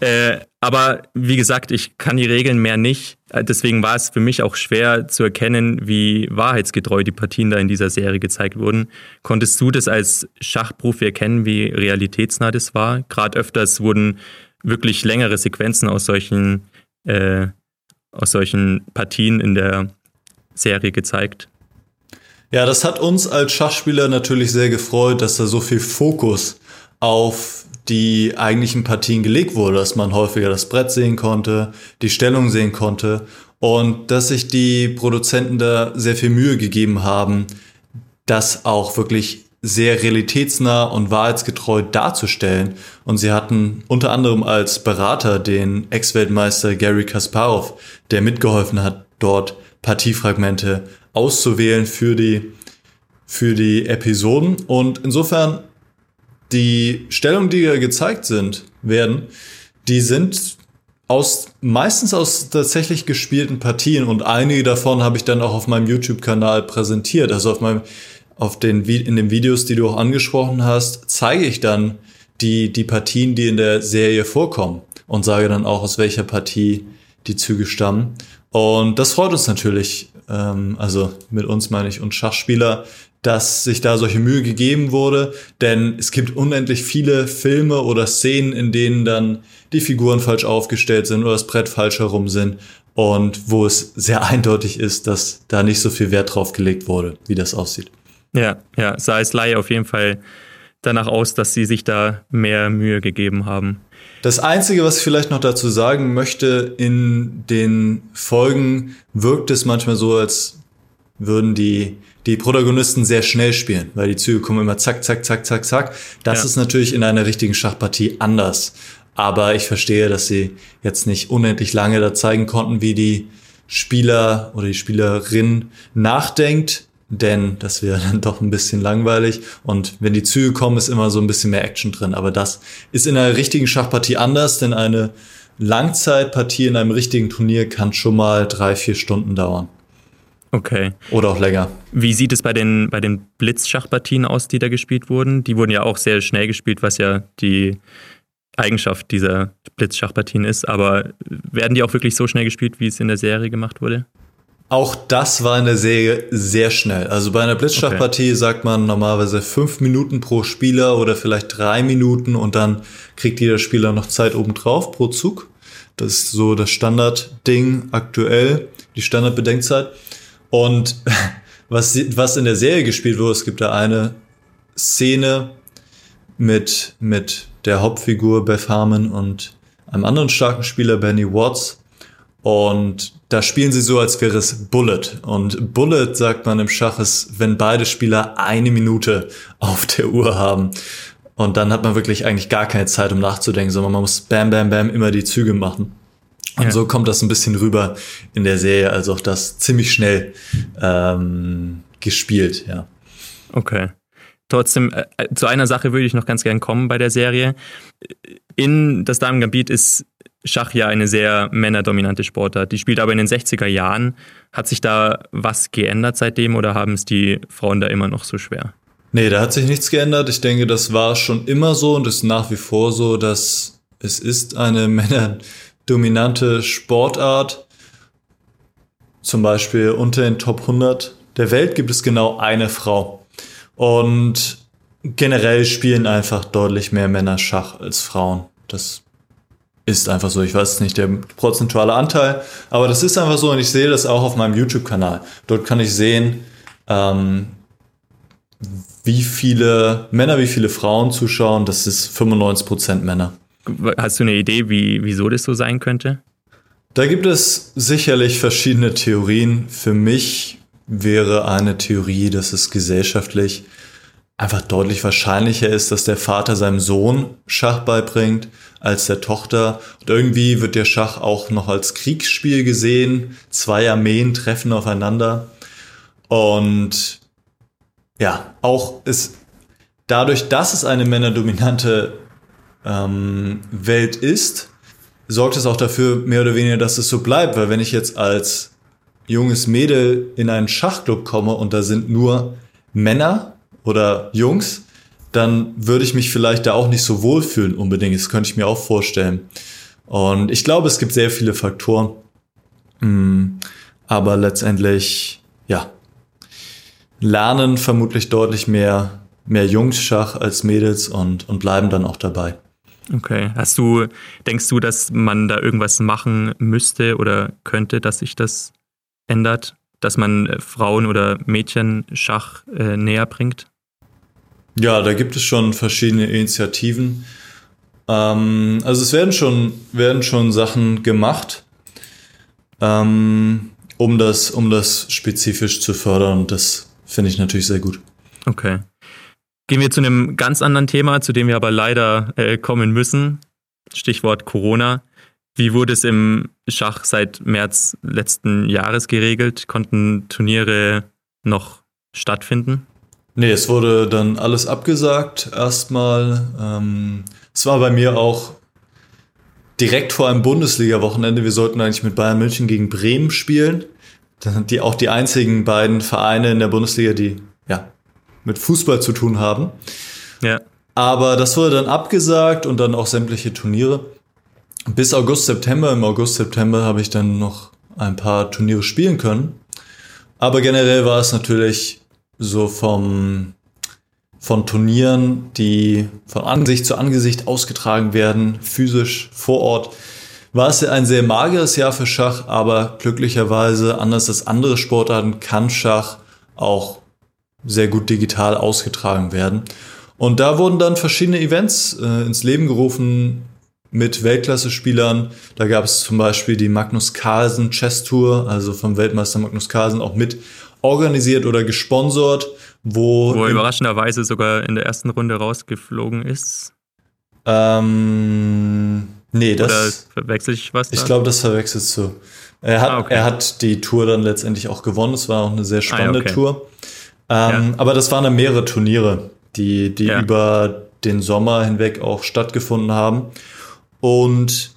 Äh, aber wie gesagt, ich kann die Regeln mehr nicht. Äh, deswegen war es für mich auch schwer zu erkennen, wie wahrheitsgetreu die Partien da in dieser Serie gezeigt wurden. Konntest du das als Schachprofi erkennen, wie realitätsnah das war? Gerade öfters wurden wirklich längere Sequenzen aus solchen, äh, aus solchen Partien in der Serie gezeigt. Ja, das hat uns als Schachspieler natürlich sehr gefreut, dass da so viel Fokus auf die eigentlichen Partien gelegt wurde, dass man häufiger das Brett sehen konnte, die Stellung sehen konnte und dass sich die Produzenten da sehr viel Mühe gegeben haben, das auch wirklich sehr realitätsnah und wahrheitsgetreu darzustellen. Und sie hatten unter anderem als Berater den Ex-Weltmeister Gary Kasparov, der mitgeholfen hat, dort Partiefragmente auszuwählen für die, für die Episoden. Und insofern die Stellungen, die hier gezeigt sind, werden, die sind aus, meistens aus tatsächlich gespielten Partien und einige davon habe ich dann auch auf meinem YouTube-Kanal präsentiert. Also auf meinem, auf den, in den Videos, die du auch angesprochen hast, zeige ich dann die, die Partien, die in der Serie vorkommen und sage dann auch, aus welcher Partie die Züge stammen. Und das freut uns natürlich, ähm, also mit uns meine ich uns Schachspieler, dass sich da solche Mühe gegeben wurde, denn es gibt unendlich viele Filme oder Szenen, in denen dann die Figuren falsch aufgestellt sind oder das Brett falsch herum sind. und wo es sehr eindeutig ist, dass da nicht so viel Wert drauf gelegt wurde, wie das aussieht. Ja, ja, sah es Laie auf jeden Fall danach aus, dass sie sich da mehr Mühe gegeben haben. Das Einzige, was ich vielleicht noch dazu sagen möchte, in den Folgen wirkt es manchmal so, als würden die, die Protagonisten sehr schnell spielen, weil die Züge kommen immer zack, zack, zack, zack, zack. Das ja. ist natürlich in einer richtigen Schachpartie anders. Aber ich verstehe, dass sie jetzt nicht unendlich lange da zeigen konnten, wie die Spieler oder die Spielerin nachdenkt, denn das wäre dann doch ein bisschen langweilig. Und wenn die Züge kommen, ist immer so ein bisschen mehr Action drin. Aber das ist in einer richtigen Schachpartie anders, denn eine Langzeitpartie in einem richtigen Turnier kann schon mal drei, vier Stunden dauern. Okay. Oder auch länger. Wie sieht es bei den, bei den Blitzschachpartien aus, die da gespielt wurden? Die wurden ja auch sehr schnell gespielt, was ja die Eigenschaft dieser Blitzschachpartien ist, aber werden die auch wirklich so schnell gespielt, wie es in der Serie gemacht wurde? Auch das war in der Serie sehr schnell. Also bei einer Blitzschachpartie okay. sagt man normalerweise fünf Minuten pro Spieler oder vielleicht drei Minuten und dann kriegt jeder Spieler noch Zeit obendrauf pro Zug. Das ist so das Standardding aktuell, die Standardbedenkzeit. Und was, was in der Serie gespielt wurde, es gibt da eine Szene mit, mit der Hauptfigur Beth Harmon und einem anderen starken Spieler, Benny Watts. Und da spielen sie so, als wäre es Bullet. Und Bullet, sagt man im Schach, ist, wenn beide Spieler eine Minute auf der Uhr haben. Und dann hat man wirklich eigentlich gar keine Zeit, um nachzudenken, sondern man muss bam, bam, bam immer die Züge machen. Und ja. so kommt das ein bisschen rüber in der Serie, also auch das ziemlich schnell ähm, gespielt, ja. Okay. Trotzdem, äh, äh, zu einer Sache würde ich noch ganz gern kommen bei der Serie. In das Damen-Gambit ist Schach ja eine sehr männerdominante Sportart. Die spielt aber in den 60er Jahren. Hat sich da was geändert seitdem oder haben es die Frauen da immer noch so schwer? Nee, da hat sich nichts geändert. Ich denke, das war schon immer so und ist nach wie vor so, dass es ist eine männerdominante Sportart. Zum Beispiel unter den Top 100 der Welt gibt es genau eine Frau. Und generell spielen einfach deutlich mehr Männer Schach als Frauen. Das ist einfach so. Ich weiß nicht der prozentuale Anteil, aber das ist einfach so und ich sehe das auch auf meinem YouTube-Kanal. Dort kann ich sehen, ähm, wie viele Männer, wie viele Frauen zuschauen. Das ist 95% Männer. Hast du eine Idee, wie, wieso das so sein könnte? Da gibt es sicherlich verschiedene Theorien. Für mich wäre eine Theorie, dass es gesellschaftlich einfach deutlich wahrscheinlicher ist, dass der Vater seinem Sohn Schach beibringt als der Tochter. Und irgendwie wird der Schach auch noch als Kriegsspiel gesehen. Zwei Armeen treffen aufeinander. Und ja, auch ist dadurch, dass es eine männerdominante ähm, Welt ist, sorgt es auch dafür, mehr oder weniger, dass es so bleibt. Weil wenn ich jetzt als junges Mädel in einen Schachclub komme und da sind nur Männer oder Jungs, dann würde ich mich vielleicht da auch nicht so wohlfühlen unbedingt. Das könnte ich mir auch vorstellen. Und ich glaube, es gibt sehr viele Faktoren. Mm, aber letztendlich, ja, lernen vermutlich deutlich mehr, mehr Jungs Schach als Mädels und, und bleiben dann auch dabei. Okay. Hast du, denkst du, dass man da irgendwas machen müsste oder könnte, dass sich das ändert, dass man äh, Frauen oder Mädchen Schach äh, näher bringt? Ja, da gibt es schon verschiedene Initiativen. Ähm, also es werden schon, werden schon Sachen gemacht, ähm, um, das, um das spezifisch zu fördern. Und das finde ich natürlich sehr gut. Okay. Gehen wir zu einem ganz anderen Thema, zu dem wir aber leider äh, kommen müssen. Stichwort Corona. Wie wurde es im Schach seit März letzten Jahres geregelt? Konnten Turniere noch stattfinden? Nee, es wurde dann alles abgesagt erstmal. Ähm, es war bei mir auch direkt vor einem Bundesliga-Wochenende. Wir sollten eigentlich mit Bayern München gegen Bremen spielen. Die auch die einzigen beiden Vereine in der Bundesliga, die mit Fußball zu tun haben. Ja. Aber das wurde dann abgesagt und dann auch sämtliche Turniere bis August, September. Im August, September habe ich dann noch ein paar Turniere spielen können. Aber generell war es natürlich so vom, von Turnieren, die von Angesicht zu Angesicht ausgetragen werden, physisch vor Ort, war es ja ein sehr mageres Jahr für Schach, aber glücklicherweise, anders als andere Sportarten, kann Schach auch sehr gut digital ausgetragen werden. Und da wurden dann verschiedene Events äh, ins Leben gerufen mit Weltklasse-Spielern. Da gab es zum Beispiel die Magnus Carlsen Chess Tour, also vom Weltmeister Magnus Carlsen auch mit organisiert oder gesponsert, wo, wo er überraschenderweise sogar in der ersten Runde rausgeflogen ist. Ähm, nee, das. Oder verwechsel ich was? Ich glaube, das verwechselst du. Er hat, ah, okay. er hat die Tour dann letztendlich auch gewonnen. Es war auch eine sehr spannende ah, okay. Tour. Ähm, ja. Aber das waren dann mehrere Turniere, die, die ja. über den Sommer hinweg auch stattgefunden haben. Und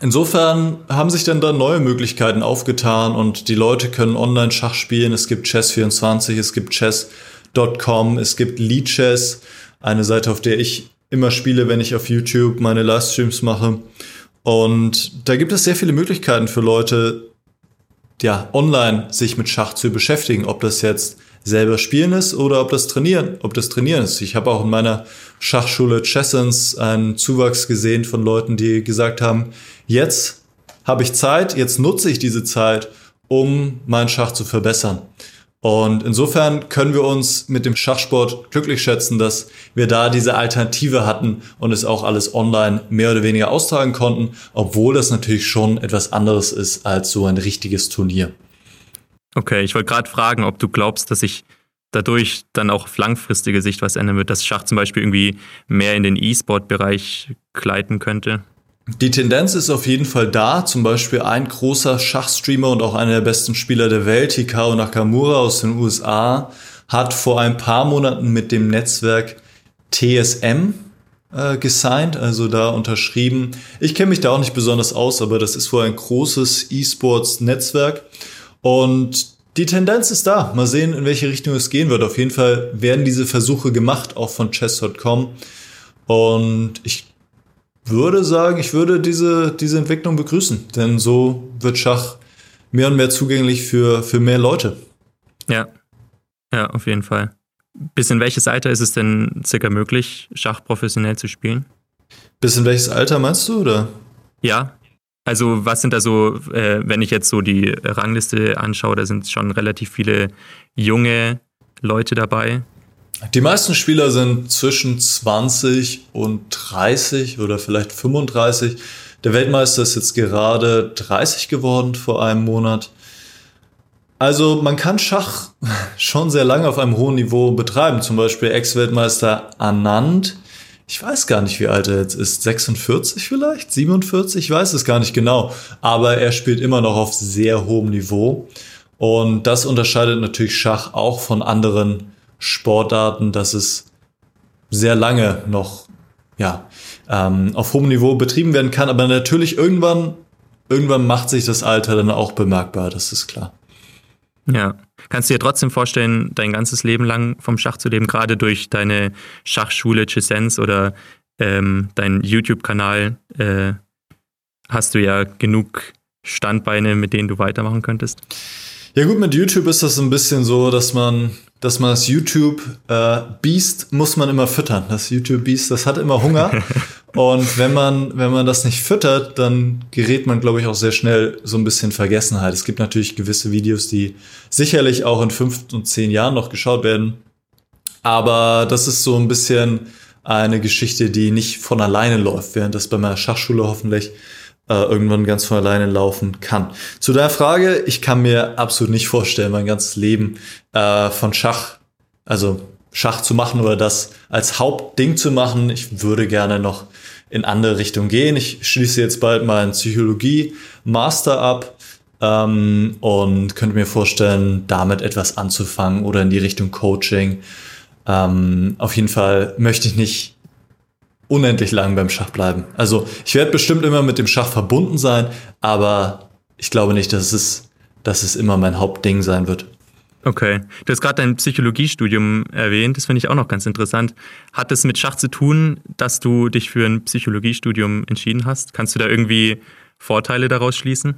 insofern haben sich dann da neue Möglichkeiten aufgetan und die Leute können online Schach spielen. Es gibt Chess24, es gibt Chess.com, es gibt Lichess, eine Seite, auf der ich immer spiele, wenn ich auf YouTube meine Livestreams mache. Und da gibt es sehr viele Möglichkeiten für Leute, ja, online sich mit Schach zu beschäftigen, ob das jetzt selber spielen ist oder ob das trainieren, ob das trainieren ist. Ich habe auch in meiner Schachschule Chessens einen Zuwachs gesehen von Leuten, die gesagt haben, jetzt habe ich Zeit, jetzt nutze ich diese Zeit, um meinen Schach zu verbessern. Und insofern können wir uns mit dem Schachsport glücklich schätzen, dass wir da diese Alternative hatten und es auch alles online mehr oder weniger austragen konnten, obwohl das natürlich schon etwas anderes ist als so ein richtiges Turnier. Okay, ich wollte gerade fragen, ob du glaubst, dass sich dadurch dann auch auf langfristige Sicht was ändern wird, dass Schach zum Beispiel irgendwie mehr in den E-Sport-Bereich gleiten könnte. Die Tendenz ist auf jeden Fall da. Zum Beispiel ein großer Schachstreamer und auch einer der besten Spieler der Welt, Hikaru Nakamura aus den USA, hat vor ein paar Monaten mit dem Netzwerk TSM äh, gesigned, also da unterschrieben. Ich kenne mich da auch nicht besonders aus, aber das ist wohl ein großes E-Sports-Netzwerk. Und die Tendenz ist da. Mal sehen, in welche Richtung es gehen wird. Auf jeden Fall werden diese Versuche gemacht, auch von chess.com. Und ich würde sagen, ich würde diese, diese Entwicklung begrüßen, denn so wird Schach mehr und mehr zugänglich für, für mehr Leute. Ja, ja, auf jeden Fall. Bis in welches Alter ist es denn circa möglich, Schach professionell zu spielen? Bis in welches Alter meinst du, oder? Ja, also was sind da so, äh, wenn ich jetzt so die Rangliste anschaue, da sind schon relativ viele junge Leute dabei. Die meisten Spieler sind zwischen 20 und 30 oder vielleicht 35. Der Weltmeister ist jetzt gerade 30 geworden vor einem Monat. Also man kann Schach schon sehr lange auf einem hohen Niveau betreiben. Zum Beispiel Ex-Weltmeister Anand. Ich weiß gar nicht, wie alt er jetzt ist. 46 vielleicht? 47? Ich weiß es gar nicht genau. Aber er spielt immer noch auf sehr hohem Niveau. Und das unterscheidet natürlich Schach auch von anderen Sportarten, dass es sehr lange noch ja, ähm, auf hohem Niveau betrieben werden kann. Aber natürlich irgendwann, irgendwann macht sich das Alter dann auch bemerkbar, das ist klar. Ja. Kannst du dir trotzdem vorstellen, dein ganzes Leben lang vom Schach zu leben, gerade durch deine Schachschule Chessens oder ähm, deinen YouTube-Kanal äh, hast du ja genug Standbeine, mit denen du weitermachen könntest? Ja gut, mit YouTube ist das ein bisschen so, dass man dass man das YouTube äh, Beast muss man immer füttern. Das YouTube Beast, das hat immer Hunger. und wenn man, wenn man das nicht füttert, dann gerät man, glaube ich, auch sehr schnell so ein bisschen Vergessenheit. Es gibt natürlich gewisse Videos, die sicherlich auch in fünf und zehn Jahren noch geschaut werden. Aber das ist so ein bisschen eine Geschichte, die nicht von alleine läuft, während das bei meiner Schachschule hoffentlich äh, irgendwann ganz von alleine laufen kann. Zu der Frage, ich kann mir absolut nicht vorstellen, mein ganzes Leben äh, von Schach, also Schach zu machen oder das als Hauptding zu machen. Ich würde gerne noch in andere Richtungen gehen. Ich schließe jetzt bald meinen Psychologie-Master ab ähm, und könnte mir vorstellen, damit etwas anzufangen oder in die Richtung Coaching. Ähm, auf jeden Fall möchte ich nicht unendlich lang beim Schach bleiben. Also ich werde bestimmt immer mit dem Schach verbunden sein, aber ich glaube nicht, dass es, dass es immer mein Hauptding sein wird. Okay. Du hast gerade dein Psychologiestudium erwähnt. Das finde ich auch noch ganz interessant. Hat es mit Schach zu tun, dass du dich für ein Psychologiestudium entschieden hast? Kannst du da irgendwie Vorteile daraus schließen?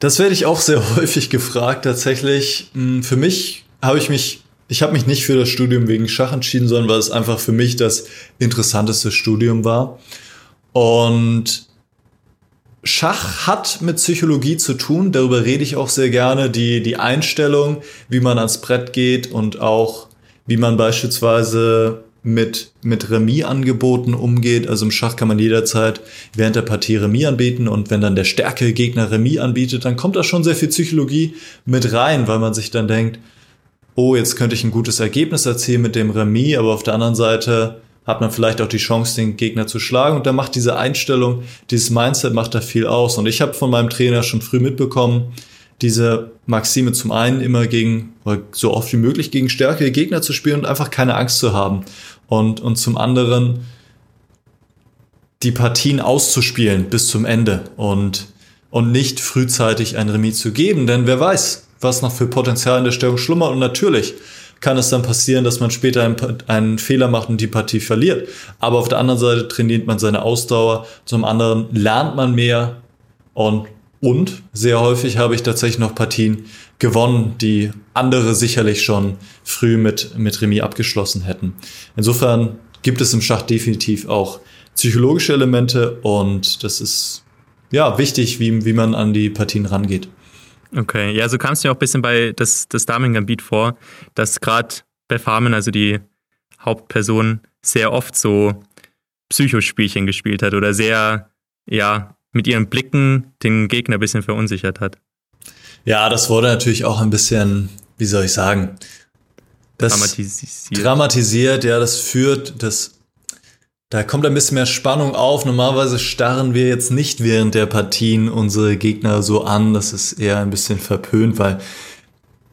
Das werde ich auch sehr häufig gefragt tatsächlich. Hm, für mich habe ich mich ich habe mich nicht für das Studium wegen Schach entschieden, sondern weil es einfach für mich das interessanteste Studium war. Und Schach hat mit Psychologie zu tun, darüber rede ich auch sehr gerne, die, die Einstellung, wie man ans Brett geht und auch wie man beispielsweise mit, mit Remis-Angeboten umgeht. Also im Schach kann man jederzeit während der Partie Remis anbieten. Und wenn dann der stärkere Gegner Remis anbietet, dann kommt da schon sehr viel Psychologie mit rein, weil man sich dann denkt, oh, jetzt könnte ich ein gutes Ergebnis erzielen mit dem Remis, aber auf der anderen Seite hat man vielleicht auch die Chance, den Gegner zu schlagen. Und da macht diese Einstellung, dieses Mindset macht da viel aus. Und ich habe von meinem Trainer schon früh mitbekommen, diese Maxime zum einen immer gegen, so oft wie möglich gegen stärkere Gegner zu spielen und einfach keine Angst zu haben. Und, und zum anderen die Partien auszuspielen bis zum Ende und, und nicht frühzeitig ein Remis zu geben. Denn wer weiß, was noch für Potenzial in der Stellung schlummert. Und natürlich kann es dann passieren, dass man später einen, einen, Fehler macht und die Partie verliert. Aber auf der anderen Seite trainiert man seine Ausdauer, zum anderen lernt man mehr und und sehr häufig habe ich tatsächlich noch Partien gewonnen, die andere sicherlich schon früh mit, mit Remis abgeschlossen hätten. Insofern gibt es im Schach definitiv auch psychologische Elemente und das ist ja wichtig, wie, wie man an die Partien rangeht. Okay, ja, so kam es mir auch ein bisschen bei das, das Damen-Gambit vor, dass gerade bei Farmen, also die Hauptperson, sehr oft so Psychospielchen gespielt hat oder sehr, ja, mit ihren Blicken den Gegner ein bisschen verunsichert hat. Ja, das wurde natürlich auch ein bisschen, wie soll ich sagen, das dramatisiert. dramatisiert, ja, das führt, das da kommt ein bisschen mehr Spannung auf. Normalerweise starren wir jetzt nicht während der Partien unsere Gegner so an. Das ist eher ein bisschen verpönt, weil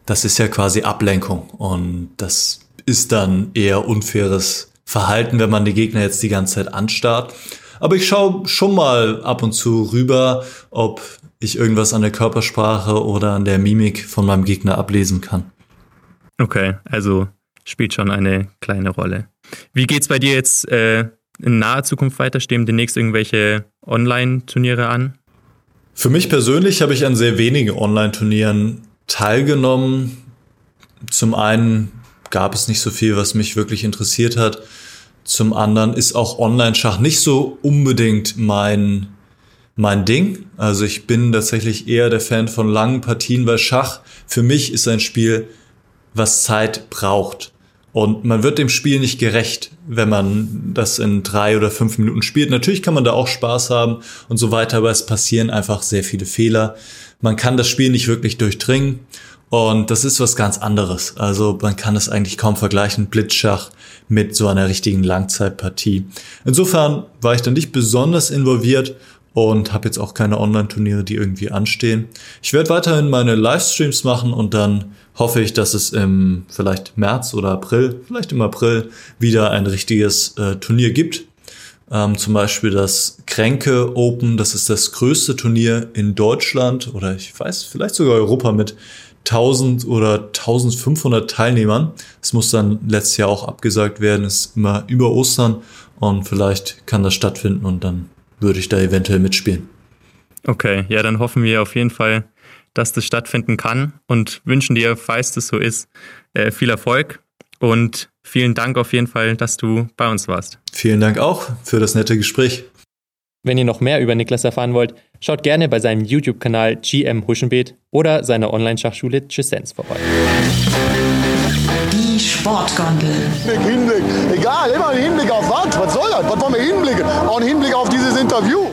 das ist ja quasi Ablenkung. Und das ist dann eher unfaires Verhalten, wenn man die Gegner jetzt die ganze Zeit anstarrt. Aber ich schaue schon mal ab und zu rüber, ob ich irgendwas an der Körpersprache oder an der Mimik von meinem Gegner ablesen kann. Okay, also spielt schon eine kleine Rolle. Wie geht's bei dir jetzt äh, in naher Zukunft weiter? Stehen demnächst irgendwelche Online-Turniere an? Für mich persönlich habe ich an sehr wenigen Online-Turnieren teilgenommen. Zum einen gab es nicht so viel, was mich wirklich interessiert hat. Zum anderen ist auch Online-Schach nicht so unbedingt mein, mein Ding. Also ich bin tatsächlich eher der Fan von langen Partien, weil Schach für mich ist ein Spiel, was Zeit braucht. Und man wird dem Spiel nicht gerecht, wenn man das in drei oder fünf Minuten spielt. Natürlich kann man da auch Spaß haben und so weiter, aber es passieren einfach sehr viele Fehler. Man kann das Spiel nicht wirklich durchdringen. Und das ist was ganz anderes. Also man kann es eigentlich kaum vergleichen, Blitzschach mit so einer richtigen Langzeitpartie. Insofern war ich da nicht besonders involviert und habe jetzt auch keine Online-Turniere, die irgendwie anstehen. Ich werde weiterhin meine Livestreams machen und dann hoffe ich, dass es im vielleicht März oder April, vielleicht im April, wieder ein richtiges äh, Turnier gibt. Ähm, zum Beispiel das Kränke Open, das ist das größte Turnier in Deutschland oder ich weiß, vielleicht sogar Europa mit 1000 oder 1500 Teilnehmern. Es muss dann letztes Jahr auch abgesagt werden, ist immer über Ostern und vielleicht kann das stattfinden und dann würde ich da eventuell mitspielen. Okay, ja, dann hoffen wir auf jeden Fall, dass das stattfinden kann und wünschen dir, falls das so ist, äh, viel Erfolg und vielen Dank auf jeden Fall, dass du bei uns warst. Vielen Dank auch für das nette Gespräch. Wenn ihr noch mehr über Niklas erfahren wollt, schaut gerne bei seinem YouTube-Kanal GM Huschenbeet oder seiner Online-Schachschule Gisens vorbei. Sportgondel. Hinblick. Egal, immer ein Hinblick auf was? Was soll das? Was wollen wir hinblicken? Auch ein Hinblick auf dieses Interview.